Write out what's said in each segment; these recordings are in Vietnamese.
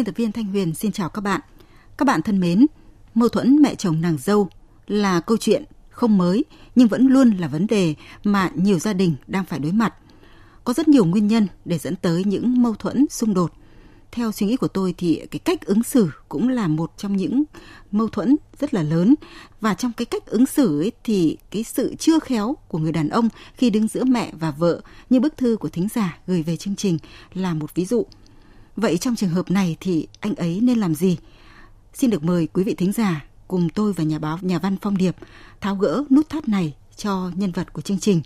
Biên tập viên Thanh Huyền xin chào các bạn. Các bạn thân mến, mâu thuẫn mẹ chồng nàng dâu là câu chuyện không mới nhưng vẫn luôn là vấn đề mà nhiều gia đình đang phải đối mặt. Có rất nhiều nguyên nhân để dẫn tới những mâu thuẫn xung đột. Theo suy nghĩ của tôi thì cái cách ứng xử cũng là một trong những mâu thuẫn rất là lớn và trong cái cách ứng xử ấy thì cái sự chưa khéo của người đàn ông khi đứng giữa mẹ và vợ như bức thư của thính giả gửi về chương trình là một ví dụ. Vậy trong trường hợp này thì anh ấy nên làm gì? Xin được mời quý vị thính giả cùng tôi và nhà báo nhà văn Phong Điệp tháo gỡ nút thắt này cho nhân vật của chương trình.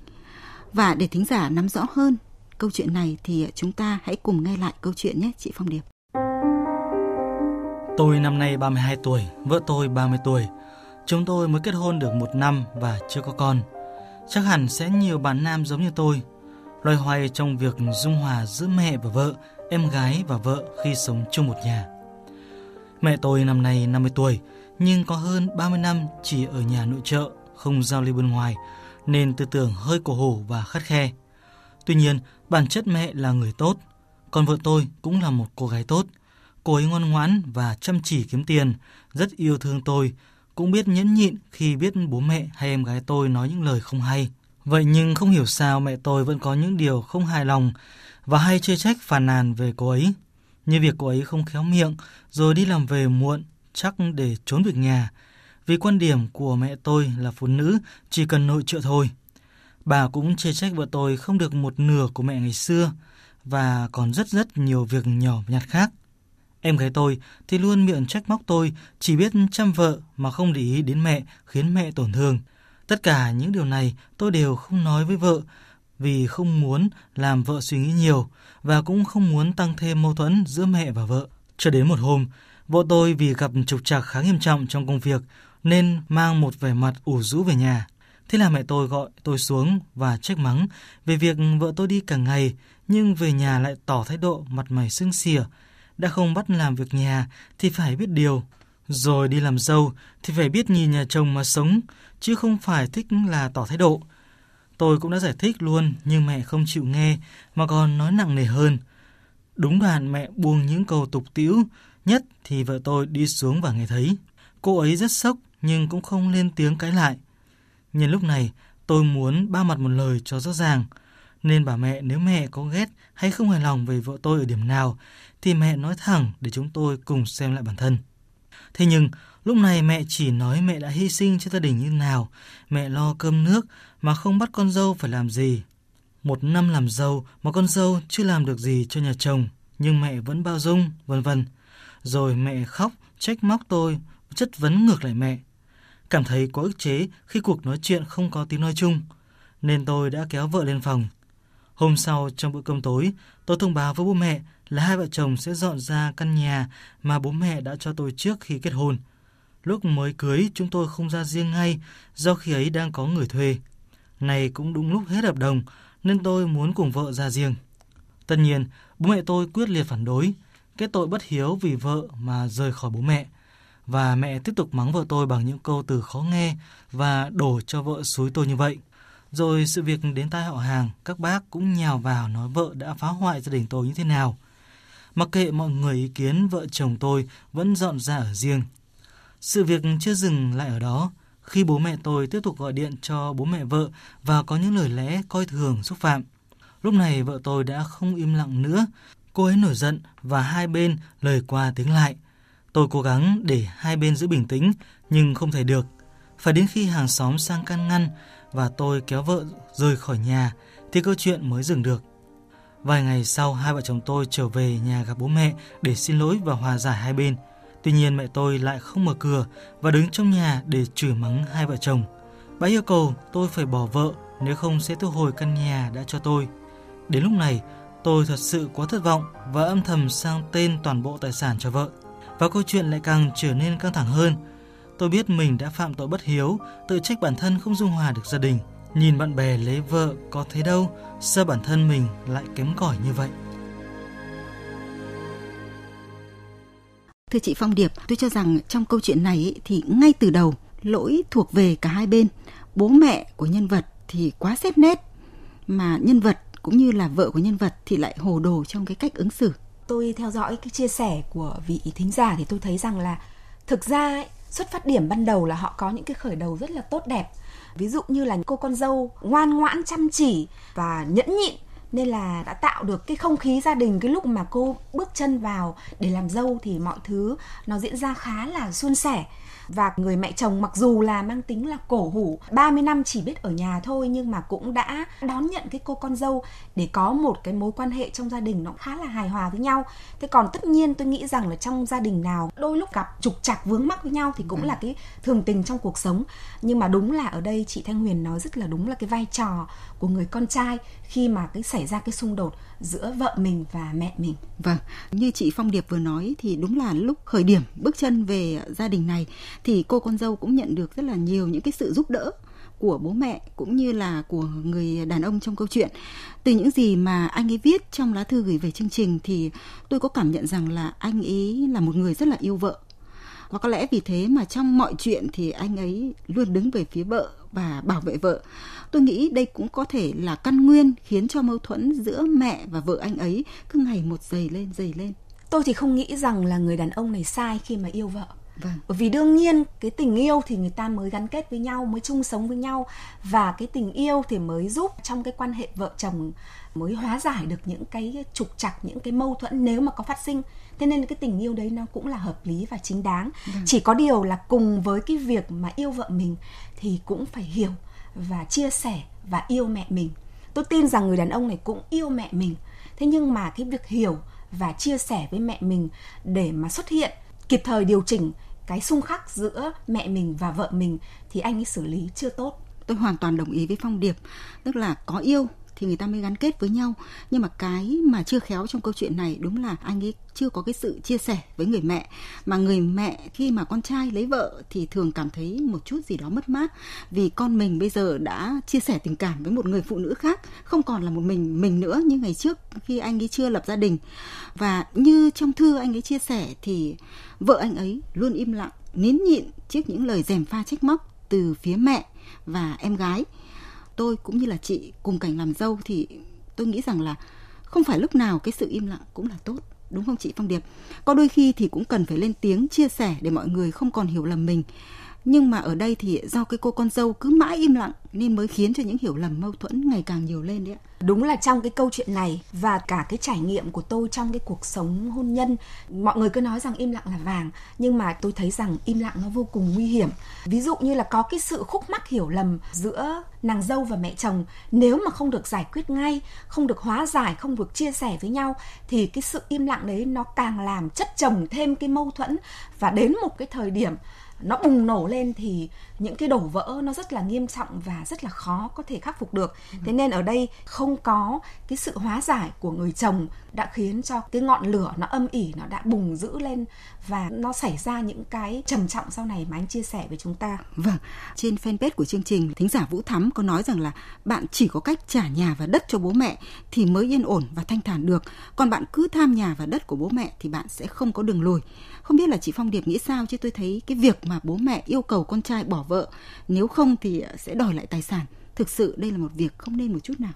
Và để thính giả nắm rõ hơn câu chuyện này thì chúng ta hãy cùng nghe lại câu chuyện nhé chị Phong Điệp. Tôi năm nay 32 tuổi, vợ tôi 30 tuổi. Chúng tôi mới kết hôn được một năm và chưa có con. Chắc hẳn sẽ nhiều bạn nam giống như tôi, loay hoay trong việc dung hòa giữa mẹ và vợ em gái và vợ khi sống chung một nhà. Mẹ tôi năm nay 50 tuổi, nhưng có hơn 30 năm chỉ ở nhà nội trợ, không giao lưu bên ngoài, nên tư tưởng hơi cổ hủ và khắt khe. Tuy nhiên, bản chất mẹ là người tốt, còn vợ tôi cũng là một cô gái tốt. Cô ấy ngoan ngoãn và chăm chỉ kiếm tiền, rất yêu thương tôi, cũng biết nhẫn nhịn khi biết bố mẹ hay em gái tôi nói những lời không hay. Vậy nhưng không hiểu sao mẹ tôi vẫn có những điều không hài lòng và hay chê trách phàn nàn về cô ấy. Như việc cô ấy không khéo miệng, rồi đi làm về muộn, chắc để trốn việc nhà. Vì quan điểm của mẹ tôi là phụ nữ, chỉ cần nội trợ thôi. Bà cũng chê trách vợ tôi không được một nửa của mẹ ngày xưa, và còn rất rất nhiều việc nhỏ nhặt khác. Em gái tôi thì luôn miệng trách móc tôi, chỉ biết chăm vợ mà không để ý đến mẹ, khiến mẹ tổn thương. Tất cả những điều này tôi đều không nói với vợ vì không muốn làm vợ suy nghĩ nhiều và cũng không muốn tăng thêm mâu thuẫn giữa mẹ và vợ. Cho đến một hôm, vợ tôi vì gặp trục trặc khá nghiêm trọng trong công việc nên mang một vẻ mặt ủ rũ về nhà. Thế là mẹ tôi gọi tôi xuống và trách mắng về việc vợ tôi đi cả ngày nhưng về nhà lại tỏ thái độ mặt mày sưng xỉa. Đã không bắt làm việc nhà thì phải biết điều. Rồi đi làm dâu thì phải biết nhìn nhà chồng mà sống, chứ không phải thích là tỏ thái độ. Tôi cũng đã giải thích luôn, nhưng mẹ không chịu nghe, mà còn nói nặng nề hơn. Đúng đoạn mẹ buông những câu tục tĩu, nhất thì vợ tôi đi xuống và nghe thấy. Cô ấy rất sốc, nhưng cũng không lên tiếng cãi lại. Nhân lúc này, tôi muốn ba mặt một lời cho rõ ràng. Nên bà mẹ nếu mẹ có ghét hay không hài lòng về vợ tôi ở điểm nào, thì mẹ nói thẳng để chúng tôi cùng xem lại bản thân. Thế nhưng lúc này mẹ chỉ nói mẹ đã hy sinh cho gia đình như nào, mẹ lo cơm nước mà không bắt con dâu phải làm gì. Một năm làm dâu mà con dâu chưa làm được gì cho nhà chồng, nhưng mẹ vẫn bao dung, vân vân. Rồi mẹ khóc, trách móc tôi, chất vấn ngược lại mẹ. Cảm thấy có ức chế khi cuộc nói chuyện không có tiếng nói chung, nên tôi đã kéo vợ lên phòng. Hôm sau trong bữa cơm tối, tôi thông báo với bố mẹ là hai vợ chồng sẽ dọn ra căn nhà mà bố mẹ đã cho tôi trước khi kết hôn. Lúc mới cưới chúng tôi không ra riêng ngay do khi ấy đang có người thuê. Này cũng đúng lúc hết hợp đồng nên tôi muốn cùng vợ ra riêng. Tất nhiên, bố mẹ tôi quyết liệt phản đối, kết tội bất hiếu vì vợ mà rời khỏi bố mẹ. Và mẹ tiếp tục mắng vợ tôi bằng những câu từ khó nghe và đổ cho vợ xúi tôi như vậy. Rồi sự việc đến tai họ hàng, các bác cũng nhào vào nói vợ đã phá hoại gia đình tôi như thế nào. Mặc kệ mọi người ý kiến, vợ chồng tôi vẫn dọn ra ở riêng. Sự việc chưa dừng lại ở đó. Khi bố mẹ tôi tiếp tục gọi điện cho bố mẹ vợ và có những lời lẽ coi thường xúc phạm. Lúc này vợ tôi đã không im lặng nữa. Cô ấy nổi giận và hai bên lời qua tiếng lại. Tôi cố gắng để hai bên giữ bình tĩnh nhưng không thể được. Phải đến khi hàng xóm sang can ngăn và tôi kéo vợ rời khỏi nhà thì câu chuyện mới dừng được. Vài ngày sau, hai vợ chồng tôi trở về nhà gặp bố mẹ để xin lỗi và hòa giải hai bên. Tuy nhiên mẹ tôi lại không mở cửa và đứng trong nhà để chửi mắng hai vợ chồng. Bà yêu cầu tôi phải bỏ vợ nếu không sẽ thu hồi căn nhà đã cho tôi. Đến lúc này, tôi thật sự quá thất vọng và âm thầm sang tên toàn bộ tài sản cho vợ. Và câu chuyện lại càng trở nên căng thẳng hơn. Tôi biết mình đã phạm tội bất hiếu, tự trách bản thân không dung hòa được gia đình. Nhìn bạn bè lấy vợ có thấy đâu, sao bản thân mình lại kém cỏi như vậy. Thưa chị Phong Điệp, tôi cho rằng trong câu chuyện này thì ngay từ đầu lỗi thuộc về cả hai bên. Bố mẹ của nhân vật thì quá xét nét, mà nhân vật cũng như là vợ của nhân vật thì lại hồ đồ trong cái cách ứng xử. Tôi theo dõi cái chia sẻ của vị thính giả thì tôi thấy rằng là thực ra ấy, xuất phát điểm ban đầu là họ có những cái khởi đầu rất là tốt đẹp. Ví dụ như là cô con dâu ngoan ngoãn, chăm chỉ và nhẫn nhịn, nên là đã tạo được cái không khí gia đình cái lúc mà cô bước chân vào để làm dâu thì mọi thứ nó diễn ra khá là suôn sẻ và người mẹ chồng mặc dù là mang tính là cổ hủ 30 năm chỉ biết ở nhà thôi nhưng mà cũng đã đón nhận cái cô con dâu để có một cái mối quan hệ trong gia đình nó khá là hài hòa với nhau. Thế còn tất nhiên tôi nghĩ rằng là trong gia đình nào đôi lúc gặp trục trặc vướng mắc với nhau thì cũng là cái thường tình trong cuộc sống. Nhưng mà đúng là ở đây chị Thanh Huyền nói rất là đúng là cái vai trò của người con trai khi mà cái xảy ra cái xung đột giữa vợ mình và mẹ mình. Vâng, như chị Phong Điệp vừa nói thì đúng là lúc khởi điểm bước chân về gia đình này thì cô con dâu cũng nhận được rất là nhiều những cái sự giúp đỡ của bố mẹ cũng như là của người đàn ông trong câu chuyện. Từ những gì mà anh ấy viết trong lá thư gửi về chương trình thì tôi có cảm nhận rằng là anh ấy là một người rất là yêu vợ. Và có lẽ vì thế mà trong mọi chuyện thì anh ấy luôn đứng về phía vợ và bảo vệ vợ. Tôi nghĩ đây cũng có thể là căn nguyên khiến cho mâu thuẫn giữa mẹ và vợ anh ấy cứ ngày một dày lên dày lên. Tôi thì không nghĩ rằng là người đàn ông này sai khi mà yêu vợ. Vâng. Bởi vì đương nhiên cái tình yêu thì người ta mới gắn kết với nhau, mới chung sống với nhau và cái tình yêu thì mới giúp trong cái quan hệ vợ chồng mới hóa giải được những cái trục trặc, những cái mâu thuẫn nếu mà có phát sinh. Thế nên cái tình yêu đấy nó cũng là hợp lý và chính đáng. Vâng. Chỉ có điều là cùng với cái việc mà yêu vợ mình thì cũng phải hiểu và chia sẻ và yêu mẹ mình tôi tin rằng người đàn ông này cũng yêu mẹ mình thế nhưng mà cái việc hiểu và chia sẻ với mẹ mình để mà xuất hiện kịp thời điều chỉnh cái xung khắc giữa mẹ mình và vợ mình thì anh ấy xử lý chưa tốt tôi hoàn toàn đồng ý với phong điệp tức là có yêu thì người ta mới gắn kết với nhau. Nhưng mà cái mà chưa khéo trong câu chuyện này đúng là anh ấy chưa có cái sự chia sẻ với người mẹ. Mà người mẹ khi mà con trai lấy vợ thì thường cảm thấy một chút gì đó mất mát. Vì con mình bây giờ đã chia sẻ tình cảm với một người phụ nữ khác, không còn là một mình mình nữa như ngày trước khi anh ấy chưa lập gia đình. Và như trong thư anh ấy chia sẻ thì vợ anh ấy luôn im lặng, nín nhịn trước những lời dèm pha trách móc từ phía mẹ và em gái tôi cũng như là chị cùng cảnh làm dâu thì tôi nghĩ rằng là không phải lúc nào cái sự im lặng cũng là tốt, đúng không chị Phong Điệp? Có đôi khi thì cũng cần phải lên tiếng, chia sẻ để mọi người không còn hiểu lầm mình nhưng mà ở đây thì do cái cô con dâu cứ mãi im lặng nên mới khiến cho những hiểu lầm mâu thuẫn ngày càng nhiều lên đấy ạ đúng là trong cái câu chuyện này và cả cái trải nghiệm của tôi trong cái cuộc sống hôn nhân, mọi người cứ nói rằng im lặng là vàng, nhưng mà tôi thấy rằng im lặng nó vô cùng nguy hiểm. Ví dụ như là có cái sự khúc mắc hiểu lầm giữa nàng dâu và mẹ chồng, nếu mà không được giải quyết ngay, không được hóa giải, không được chia sẻ với nhau, thì cái sự im lặng đấy nó càng làm chất chồng thêm cái mâu thuẫn. Và đến một cái thời điểm nó bùng nổ lên thì những cái đổ vỡ nó rất là nghiêm trọng và rất là khó có thể khắc phục được. Thế nên ở đây không có cái sự hóa giải của người chồng đã khiến cho cái ngọn lửa nó âm ỉ, nó đã bùng dữ lên và nó xảy ra những cái trầm trọng sau này mà anh chia sẻ với chúng ta. Vâng trên fanpage của chương trình, thính giả vũ thắm có nói rằng là bạn chỉ có cách trả nhà và đất cho bố mẹ thì mới yên ổn và thanh thản được. Còn bạn cứ tham nhà và đất của bố mẹ thì bạn sẽ không có đường lùi. Không biết là chị phong điệp nghĩ sao chứ? Tôi thấy cái việc mà bố mẹ yêu cầu con trai bỏ vợ, nếu không thì sẽ đòi lại tài sản. Thực sự đây là một việc không nên một chút nào.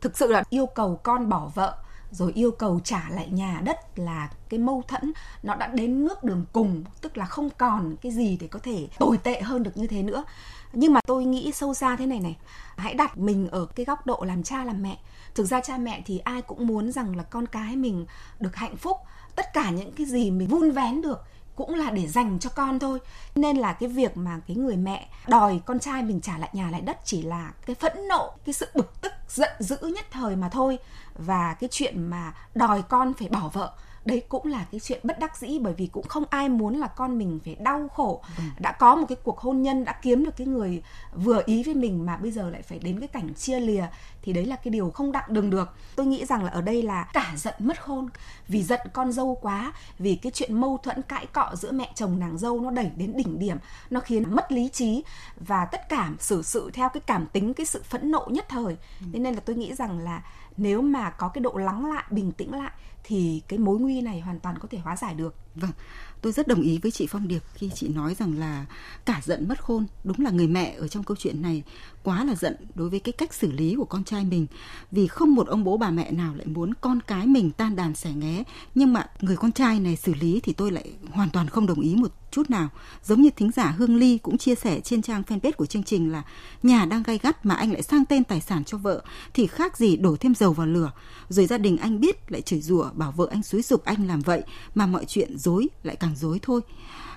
Thực sự là yêu cầu con bỏ vợ, rồi yêu cầu trả lại nhà đất là cái mâu thuẫn, nó đã đến nước đường cùng, tức là không còn cái gì để có thể tồi tệ hơn được như thế nữa. Nhưng mà tôi nghĩ sâu xa thế này này, hãy đặt mình ở cái góc độ làm cha làm mẹ. Thực ra cha mẹ thì ai cũng muốn rằng là con cái mình được hạnh phúc. Tất cả những cái gì mình vun vén được cũng là để dành cho con thôi. Nên là cái việc mà cái người mẹ đòi con trai mình trả lại nhà lại đất chỉ là cái phẫn nộ cái sự bực tức giận dữ nhất thời mà thôi. Và cái chuyện mà đòi con phải bỏ vợ đấy cũng là cái chuyện bất đắc dĩ bởi vì cũng không ai muốn là con mình phải đau khổ. Ừ. đã có một cái cuộc hôn nhân đã kiếm được cái người vừa ý với mình mà bây giờ lại phải đến cái cảnh chia lìa thì đấy là cái điều không đặng đường được. Tôi nghĩ rằng là ở đây là cả giận mất khôn vì giận con dâu quá vì cái chuyện mâu thuẫn cãi cọ giữa mẹ chồng nàng dâu nó đẩy đến đỉnh điểm nó khiến mất lý trí và tất cả xử sự theo cái cảm tính cái sự phẫn nộ nhất thời. Ừ. thế nên là tôi nghĩ rằng là nếu mà có cái độ lắng lại bình tĩnh lại thì cái mối nguy này hoàn toàn có thể hóa giải được. Vâng tôi rất đồng ý với chị Phong Điệp khi chị nói rằng là cả giận mất khôn. Đúng là người mẹ ở trong câu chuyện này quá là giận đối với cái cách xử lý của con trai mình. Vì không một ông bố bà mẹ nào lại muốn con cái mình tan đàn xẻ nghé. Nhưng mà người con trai này xử lý thì tôi lại hoàn toàn không đồng ý một chút nào. Giống như thính giả Hương Ly cũng chia sẻ trên trang fanpage của chương trình là nhà đang gay gắt mà anh lại sang tên tài sản cho vợ thì khác gì đổ thêm dầu vào lửa. Rồi gia đình anh biết lại chửi rủa bảo vợ anh xúi dục anh làm vậy mà mọi chuyện dối lại càng dối thôi.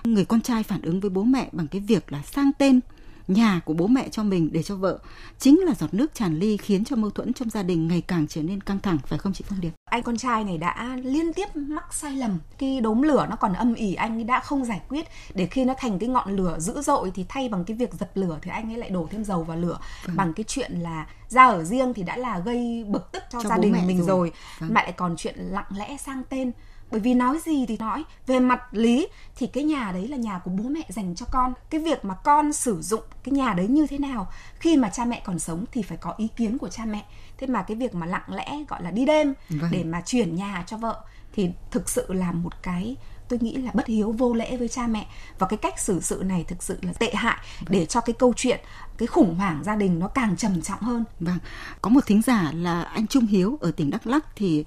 Người con trai phản ứng với bố mẹ bằng cái việc là sang tên nhà của bố mẹ cho mình để cho vợ chính là giọt nước tràn ly khiến cho mâu thuẫn trong gia đình ngày càng trở nên căng thẳng phải không chị Phương Điệp? Anh con trai này đã liên tiếp mắc sai lầm khi đốm lửa nó còn âm ỉ anh đã không giải quyết để khi nó thành cái ngọn lửa dữ dội thì thay bằng cái việc dập lửa thì anh ấy lại đổ thêm dầu vào lửa vâng. bằng cái chuyện là ra ở riêng thì đã là gây bực tức cho, cho gia đình mình rồi, rồi. Vâng. mà lại còn chuyện lặng lẽ sang tên bởi vì nói gì thì nói. Về mặt lý thì cái nhà đấy là nhà của bố mẹ dành cho con. Cái việc mà con sử dụng cái nhà đấy như thế nào khi mà cha mẹ còn sống thì phải có ý kiến của cha mẹ. Thế mà cái việc mà lặng lẽ gọi là đi đêm vâng. để mà chuyển nhà cho vợ thì thực sự là một cái tôi nghĩ là bất hiếu vô lễ với cha mẹ. Và cái cách xử sự này thực sự là tệ hại để cho cái câu chuyện cái khủng hoảng gia đình nó càng trầm trọng hơn. Vâng, có một thính giả là anh Trung Hiếu ở tỉnh Đắk Lắk thì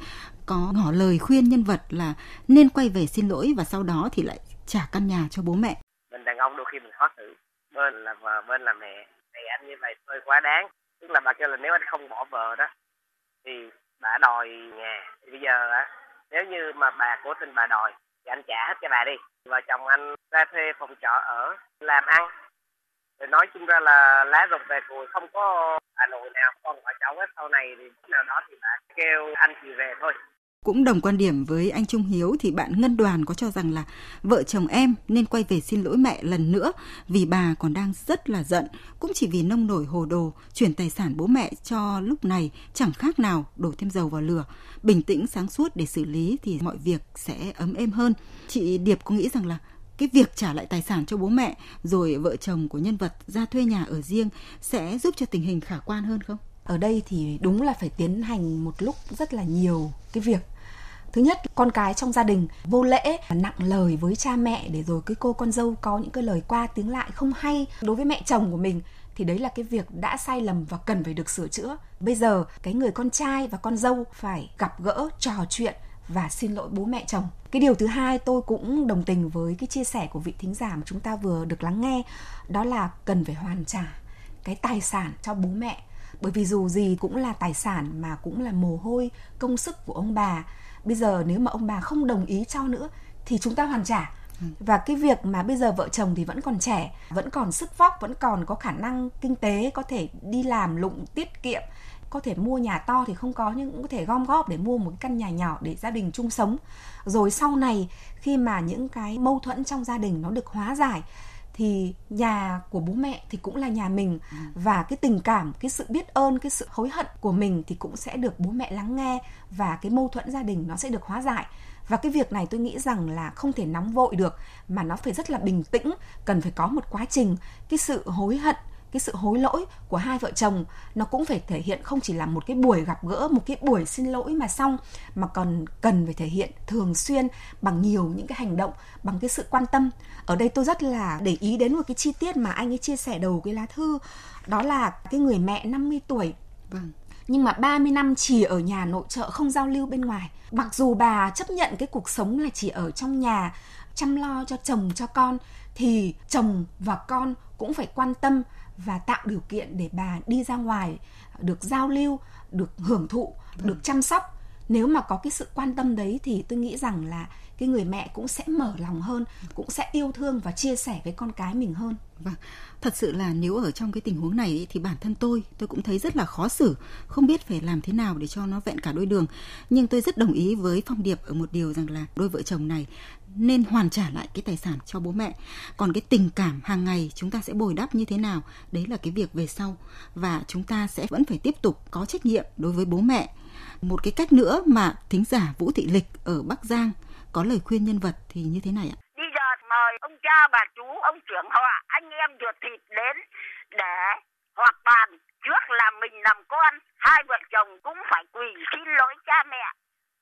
có ngỏ lời khuyên nhân vật là nên quay về xin lỗi và sau đó thì lại trả căn nhà cho bố mẹ. Mình đàn ông đôi khi mình khó xử, bên là vợ bên là mẹ. Thì anh như vậy hơi quá đáng. Tức là bà kêu là nếu anh không bỏ vợ đó thì bà đòi nhà. Thì bây giờ á nếu như mà bà cố tình bà đòi thì anh trả hết cho bà đi. Vợ chồng anh ra thuê phòng trọ ở làm ăn rồi nói chung ra là lá rụng về cùi không có bà nội nào con bà cháu hết sau này thì nào đó thì bà kêu anh chị về thôi cũng đồng quan điểm với anh Trung Hiếu thì bạn Ngân Đoàn có cho rằng là vợ chồng em nên quay về xin lỗi mẹ lần nữa vì bà còn đang rất là giận, cũng chỉ vì nông nổi hồ đồ, chuyển tài sản bố mẹ cho lúc này chẳng khác nào đổ thêm dầu vào lửa. Bình tĩnh sáng suốt để xử lý thì mọi việc sẽ ấm êm hơn. Chị Điệp có nghĩ rằng là cái việc trả lại tài sản cho bố mẹ rồi vợ chồng của nhân vật ra thuê nhà ở riêng sẽ giúp cho tình hình khả quan hơn không? Ở đây thì đúng là phải tiến hành một lúc rất là nhiều cái việc thứ nhất con cái trong gia đình vô lễ nặng lời với cha mẹ để rồi cái cô con dâu có những cái lời qua tiếng lại không hay đối với mẹ chồng của mình thì đấy là cái việc đã sai lầm và cần phải được sửa chữa bây giờ cái người con trai và con dâu phải gặp gỡ trò chuyện và xin lỗi bố mẹ chồng. Cái điều thứ hai tôi cũng đồng tình với cái chia sẻ của vị thính giả mà chúng ta vừa được lắng nghe, đó là cần phải hoàn trả cái tài sản cho bố mẹ. Bởi vì dù gì cũng là tài sản mà cũng là mồ hôi, công sức của ông bà. Bây giờ nếu mà ông bà không đồng ý cho nữa thì chúng ta hoàn trả ừ. và cái việc mà bây giờ vợ chồng thì vẫn còn trẻ vẫn còn sức vóc vẫn còn có khả năng kinh tế có thể đi làm lụng tiết kiệm có thể mua nhà to thì không có nhưng cũng có thể gom góp để mua một căn nhà nhỏ để gia đình chung sống rồi sau này khi mà những cái mâu thuẫn trong gia đình nó được hóa giải thì nhà của bố mẹ thì cũng là nhà mình. Ừ. và cái tình cảm cái sự biết ơn cái sự hối hận của mình thì cũng sẽ được bố mẹ lắng nghe và cái mâu thuẫn gia đình nó sẽ được hóa giải. Và cái việc này tôi nghĩ rằng là không thể nóng vội được mà nó phải rất là bình tĩnh cần phải có một quá trình. Cái sự hối hận cái sự hối lỗi của hai vợ chồng nó cũng phải thể hiện không chỉ là một cái buổi gặp gỡ một cái buổi xin lỗi mà xong mà còn cần phải thể hiện thường xuyên bằng nhiều những cái hành động bằng cái sự quan tâm. Ở đây tôi rất là để ý đến một cái chi tiết mà anh ấy chia sẻ đầu cái lá thư đó là cái người mẹ 50 tuổi. Vâng. Nhưng mà 30 năm chỉ ở nhà nội trợ không giao lưu bên ngoài. Mặc dù bà chấp nhận cái cuộc sống là chỉ ở trong nhà chăm lo cho chồng cho con thì chồng và con cũng phải quan tâm và tạo điều kiện để bà đi ra ngoài, được giao lưu, được hưởng thụ, được chăm sóc. Nếu mà có cái sự quan tâm đấy thì tôi nghĩ rằng là cái người mẹ cũng sẽ mở lòng hơn cũng sẽ yêu thương và chia sẻ với con cái mình hơn Vâng, thật sự là nếu ở trong cái tình huống này thì bản thân tôi tôi cũng thấy rất là khó xử, không biết phải làm thế nào để cho nó vẹn cả đôi đường. Nhưng tôi rất đồng ý với Phong Điệp ở một điều rằng là đôi vợ chồng này nên hoàn trả lại cái tài sản cho bố mẹ. Còn cái tình cảm hàng ngày chúng ta sẽ bồi đắp như thế nào, đấy là cái việc về sau và chúng ta sẽ vẫn phải tiếp tục có trách nhiệm đối với bố mẹ. Một cái cách nữa mà thính giả Vũ Thị Lịch ở Bắc Giang có lời khuyên nhân vật thì như thế này ạ. Bây giờ mời ông cha bà chú, ông trưởng họ, anh em ruột thịt đến để hoặc bàn trước là mình làm con. Hai vợ chồng cũng phải quỳ xin lỗi cha mẹ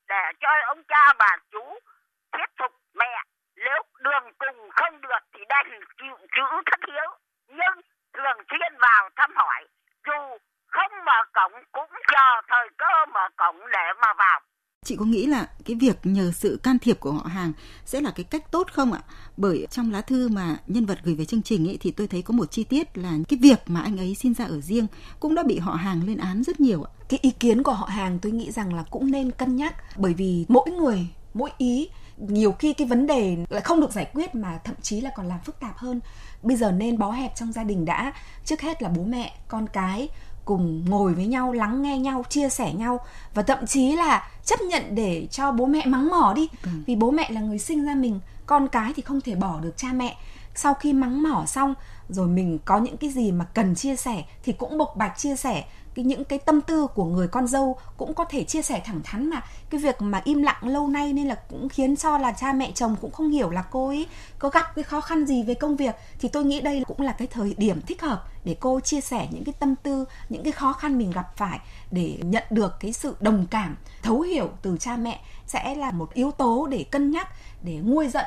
để cho ông cha bà chú thuyết phục mẹ. Nếu đường cùng không được thì đành chịu chữ thất hiếu. Nhưng thường xuyên vào thăm hỏi, dù không mở cổng cũng chờ thời cơ mở cổng để mà vào. Chị có nghĩ là cái việc nhờ sự can thiệp của họ hàng sẽ là cái cách tốt không ạ? Bởi trong lá thư mà nhân vật gửi về chương trình ấy thì tôi thấy có một chi tiết là cái việc mà anh ấy xin ra ở riêng cũng đã bị họ hàng lên án rất nhiều ạ. Cái ý kiến của họ hàng tôi nghĩ rằng là cũng nên cân nhắc, bởi vì mỗi người, mỗi ý, nhiều khi cái vấn đề lại không được giải quyết mà thậm chí là còn làm phức tạp hơn bây giờ nên bó hẹp trong gia đình đã trước hết là bố mẹ, con cái cùng ngồi với nhau lắng nghe nhau chia sẻ nhau và thậm chí là chấp nhận để cho bố mẹ mắng mỏ đi. Ừ. vì bố mẹ là người sinh ra mình con cái thì không thể bỏ được cha mẹ. Sau khi mắng mỏ xong rồi mình có những cái gì mà cần chia sẻ thì cũng bộc bạch chia sẻ cái những cái tâm tư của người con dâu cũng có thể chia sẻ thẳng thắn mà. Cái việc mà im lặng lâu nay nên là cũng khiến cho là cha mẹ chồng cũng không hiểu là cô ấy có gặp cái khó khăn gì về công việc. Thì tôi nghĩ đây cũng là cái thời điểm thích hợp để cô chia sẻ những cái tâm tư những cái khó khăn mình gặp phải để nhận được cái sự đồng cảm thấu hiểu từ cha mẹ sẽ là một yếu tố để cân nhắc để nguôi giận.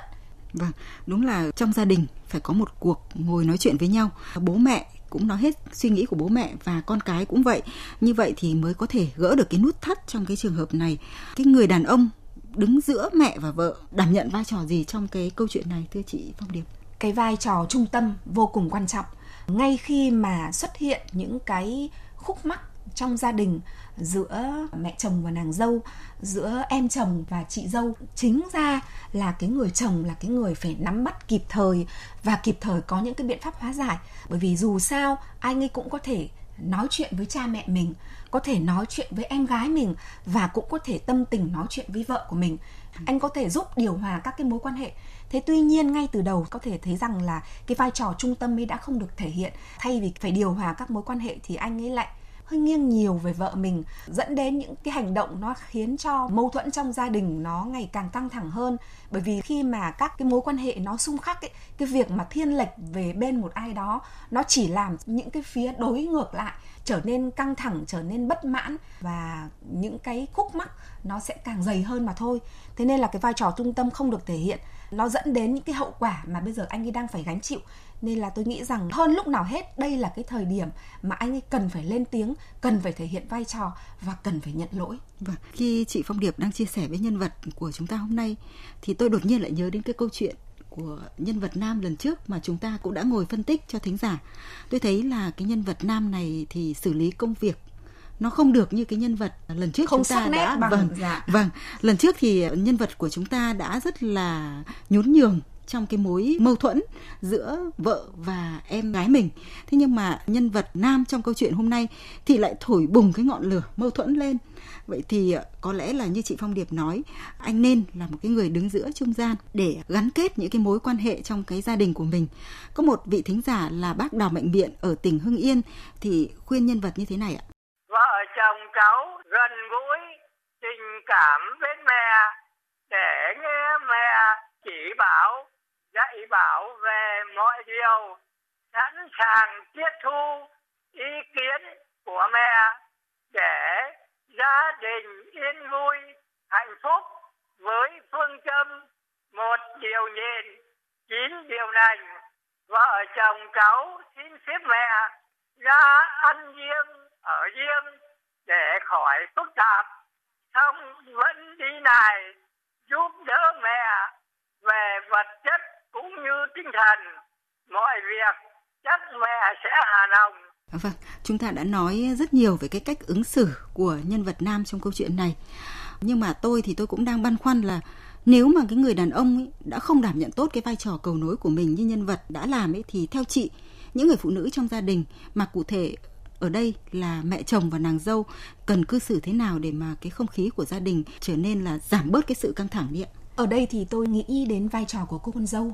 Vâng, đúng là trong gia đình phải có một cuộc ngồi nói chuyện với nhau. Bố mẹ cũng nói hết suy nghĩ của bố mẹ và con cái cũng vậy. Như vậy thì mới có thể gỡ được cái nút thắt trong cái trường hợp này. Cái người đàn ông đứng giữa mẹ và vợ đảm nhận vai trò gì trong cái câu chuyện này, thưa chị phong điệp? Cái vai trò trung tâm vô cùng quan trọng. Ngay khi mà xuất hiện những cái khúc mắc trong gia đình, giữa mẹ chồng và nàng dâu, giữa em chồng và chị dâu. Chính ra là cái người chồng là cái người phải nắm bắt kịp thời và kịp thời có những cái biện pháp hóa giải. Bởi vì dù sao anh ấy cũng có thể nói chuyện với cha mẹ mình, có thể nói chuyện với em gái mình và cũng có thể tâm tình nói chuyện với vợ của mình. Anh có thể giúp điều hòa các cái mối quan hệ. Thế tuy nhiên, ngay từ đầu có thể thấy rằng là cái vai trò trung tâm ấy đã không được thể hiện. Thay vì phải điều hòa các mối quan hệ thì anh ấy lại hơi nghiêng nhiều về vợ mình dẫn đến những cái hành động nó khiến cho mâu thuẫn trong gia đình nó ngày càng căng thẳng hơn. Bởi vì khi mà các cái mối quan hệ nó xung khắc ấy, cái việc mà thiên lệch về bên một ai đó nó chỉ làm những cái phía đối ngược lại trở nên căng thẳng trở nên bất mãn và những cái khúc mắc nó sẽ càng dày hơn mà thôi. Thế nên là cái vai trò trung tâm không được thể hiện nó dẫn đến những cái hậu quả mà bây giờ anh ấy đang phải gánh chịu. Nên là tôi nghĩ rằng hơn lúc nào hết, đây là cái thời điểm mà anh ấy cần phải lên tiếng, cần phải thể hiện vai trò và cần phải nhận lỗi. Và khi chị phong điệp đang chia sẻ với nhân vật của chúng ta hôm nay, thì tôi đột nhiên lại nhớ đến cái câu chuyện của nhân vật nam lần trước mà chúng ta cũng đã ngồi phân tích cho thính giả. Tôi thấy là cái nhân vật nam này thì xử lý công việc nó không được như cái nhân vật lần trước không chúng ta đã bằng, vâng dạ. vâng. Lần trước thì nhân vật của chúng ta đã rất là nhún nhường trong cái mối mâu thuẫn giữa vợ và em gái mình. Thế nhưng mà nhân vật nam trong câu chuyện hôm nay thì lại thổi bùng cái ngọn lửa mâu thuẫn lên. Vậy thì ờ, có lẽ là như chị phong điệp nói anh nên là một cái người đứng giữa trung gian để gắn kết những cái mối quan hệ trong cái gia đình của mình. Có một vị thính giả là bác đào mạnh biện ở tỉnh hưng yên thì khuyên nhân vật như thế này ạ chồng cháu gần gũi, tình cảm với mẹ, để nghe mẹ chỉ bảo, dạy bảo về mọi điều, sẵn sàng tiếp thu ý kiến của mẹ để gia đình yên vui, hạnh phúc với phương châm một điều nhìn, chín điều lành. Vợ chồng cháu xin xếp mẹ ra ăn riêng, ở riêng để khỏi phức tạp. Xong vẫn đi này giúp đỡ mẹ, về vật chất cũng như tinh thần. Mọi việc chắc mẹ sẽ hà lòng. À, vâng chúng ta đã nói rất nhiều về cái cách ứng xử của nhân vật nam trong câu chuyện này. Nhưng mà tôi thì tôi cũng đang băn khoăn là nếu mà cái người đàn ông ấy đã không đảm nhận tốt cái vai trò cầu nối của mình như nhân vật đã làm ấy, thì theo chị, những người phụ nữ trong gia đình mà cụ thể ở đây là mẹ chồng và nàng dâu cần cư xử thế nào để mà cái không khí của gia đình trở nên là giảm bớt cái sự căng thẳng đi ạ? Ở đây thì tôi nghĩ đến vai trò của cô con dâu.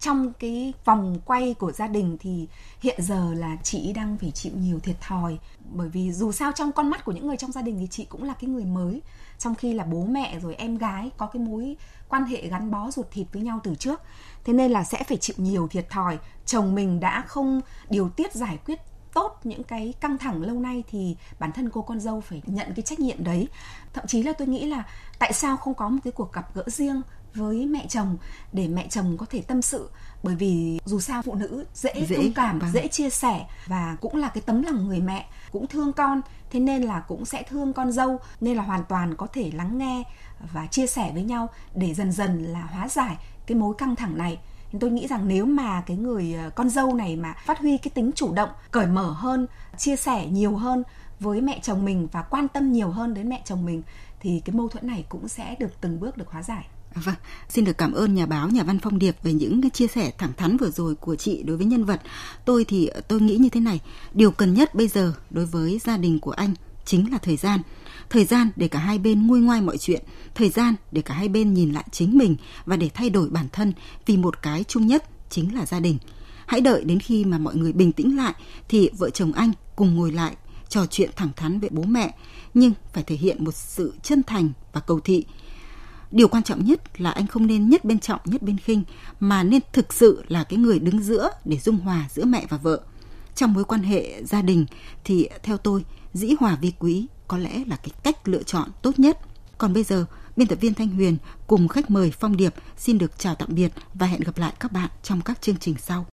Trong cái vòng quay của gia đình thì hiện giờ là chị đang phải chịu nhiều thiệt thòi. Bởi vì dù sao trong con mắt của những người trong gia đình thì chị cũng là cái người mới. Trong khi là bố mẹ rồi em gái có cái mối quan hệ gắn bó ruột thịt với nhau từ trước. Thế nên là sẽ phải chịu nhiều thiệt thòi. Chồng mình đã không điều tiết giải quyết tốt những cái căng thẳng lâu nay thì bản thân cô con dâu phải nhận cái trách nhiệm đấy. Thậm chí là tôi nghĩ là tại sao không có một cái cuộc gặp gỡ riêng với mẹ chồng để mẹ chồng có thể tâm sự. Bởi vì dù sao phụ nữ dễ, dễ thông cảm vâng. dễ chia sẻ và cũng là cái tấm lòng người mẹ cũng thương con. Thế nên là cũng sẽ thương con dâu nên là hoàn toàn có thể lắng nghe và chia sẻ với nhau để dần dần là hóa giải cái mối căng thẳng này tôi nghĩ rằng nếu mà cái người ờ, con dâu này mà phát huy cái tính chủ động cởi mở hơn chia sẻ nhiều hơn với mẹ chồng mình và quan tâm nhiều hơn đến mẹ chồng mình thì cái mâu thuẫn này cũng sẽ được từng bước được hóa giải Vâng, xin được cảm ơn nhà báo, nhà văn Phong Điệp về những cái chia sẻ thẳng thắn vừa rồi của chị đối với nhân vật. Tôi thì ờ, tôi nghĩ như thế này, điều cần nhất bây giờ đối với gia đình của anh chính là thời gian. Thời gian để cả hai bên nguôi ngoai mọi chuyện, thời gian để cả hai bên nhìn lại chính mình và để thay đổi bản thân vì một cái chung nhất chính là gia đình. Hãy đợi đến khi mà mọi người bình tĩnh lại thì vợ chồng anh cùng ngồi lại trò chuyện thẳng thắn với bố mẹ nhưng phải thể hiện một sự chân thành và cầu thị điều quan trọng nhất là anh không nên nhất bên trọng nhất bên khinh mà nên thực sự là cái người đứng giữa để dung hòa giữa mẹ và vợ trong mối quan hệ gia đình thì theo tôi dĩ hòa vi quý, có lẽ là cái cách lựa chọn tốt nhất. Còn bây giờ, biên tập viên thanh huyền cùng khách mời phong điệp xin được chào tạm biệt và hẹn gặp lại các bạn trong các chương trình sau.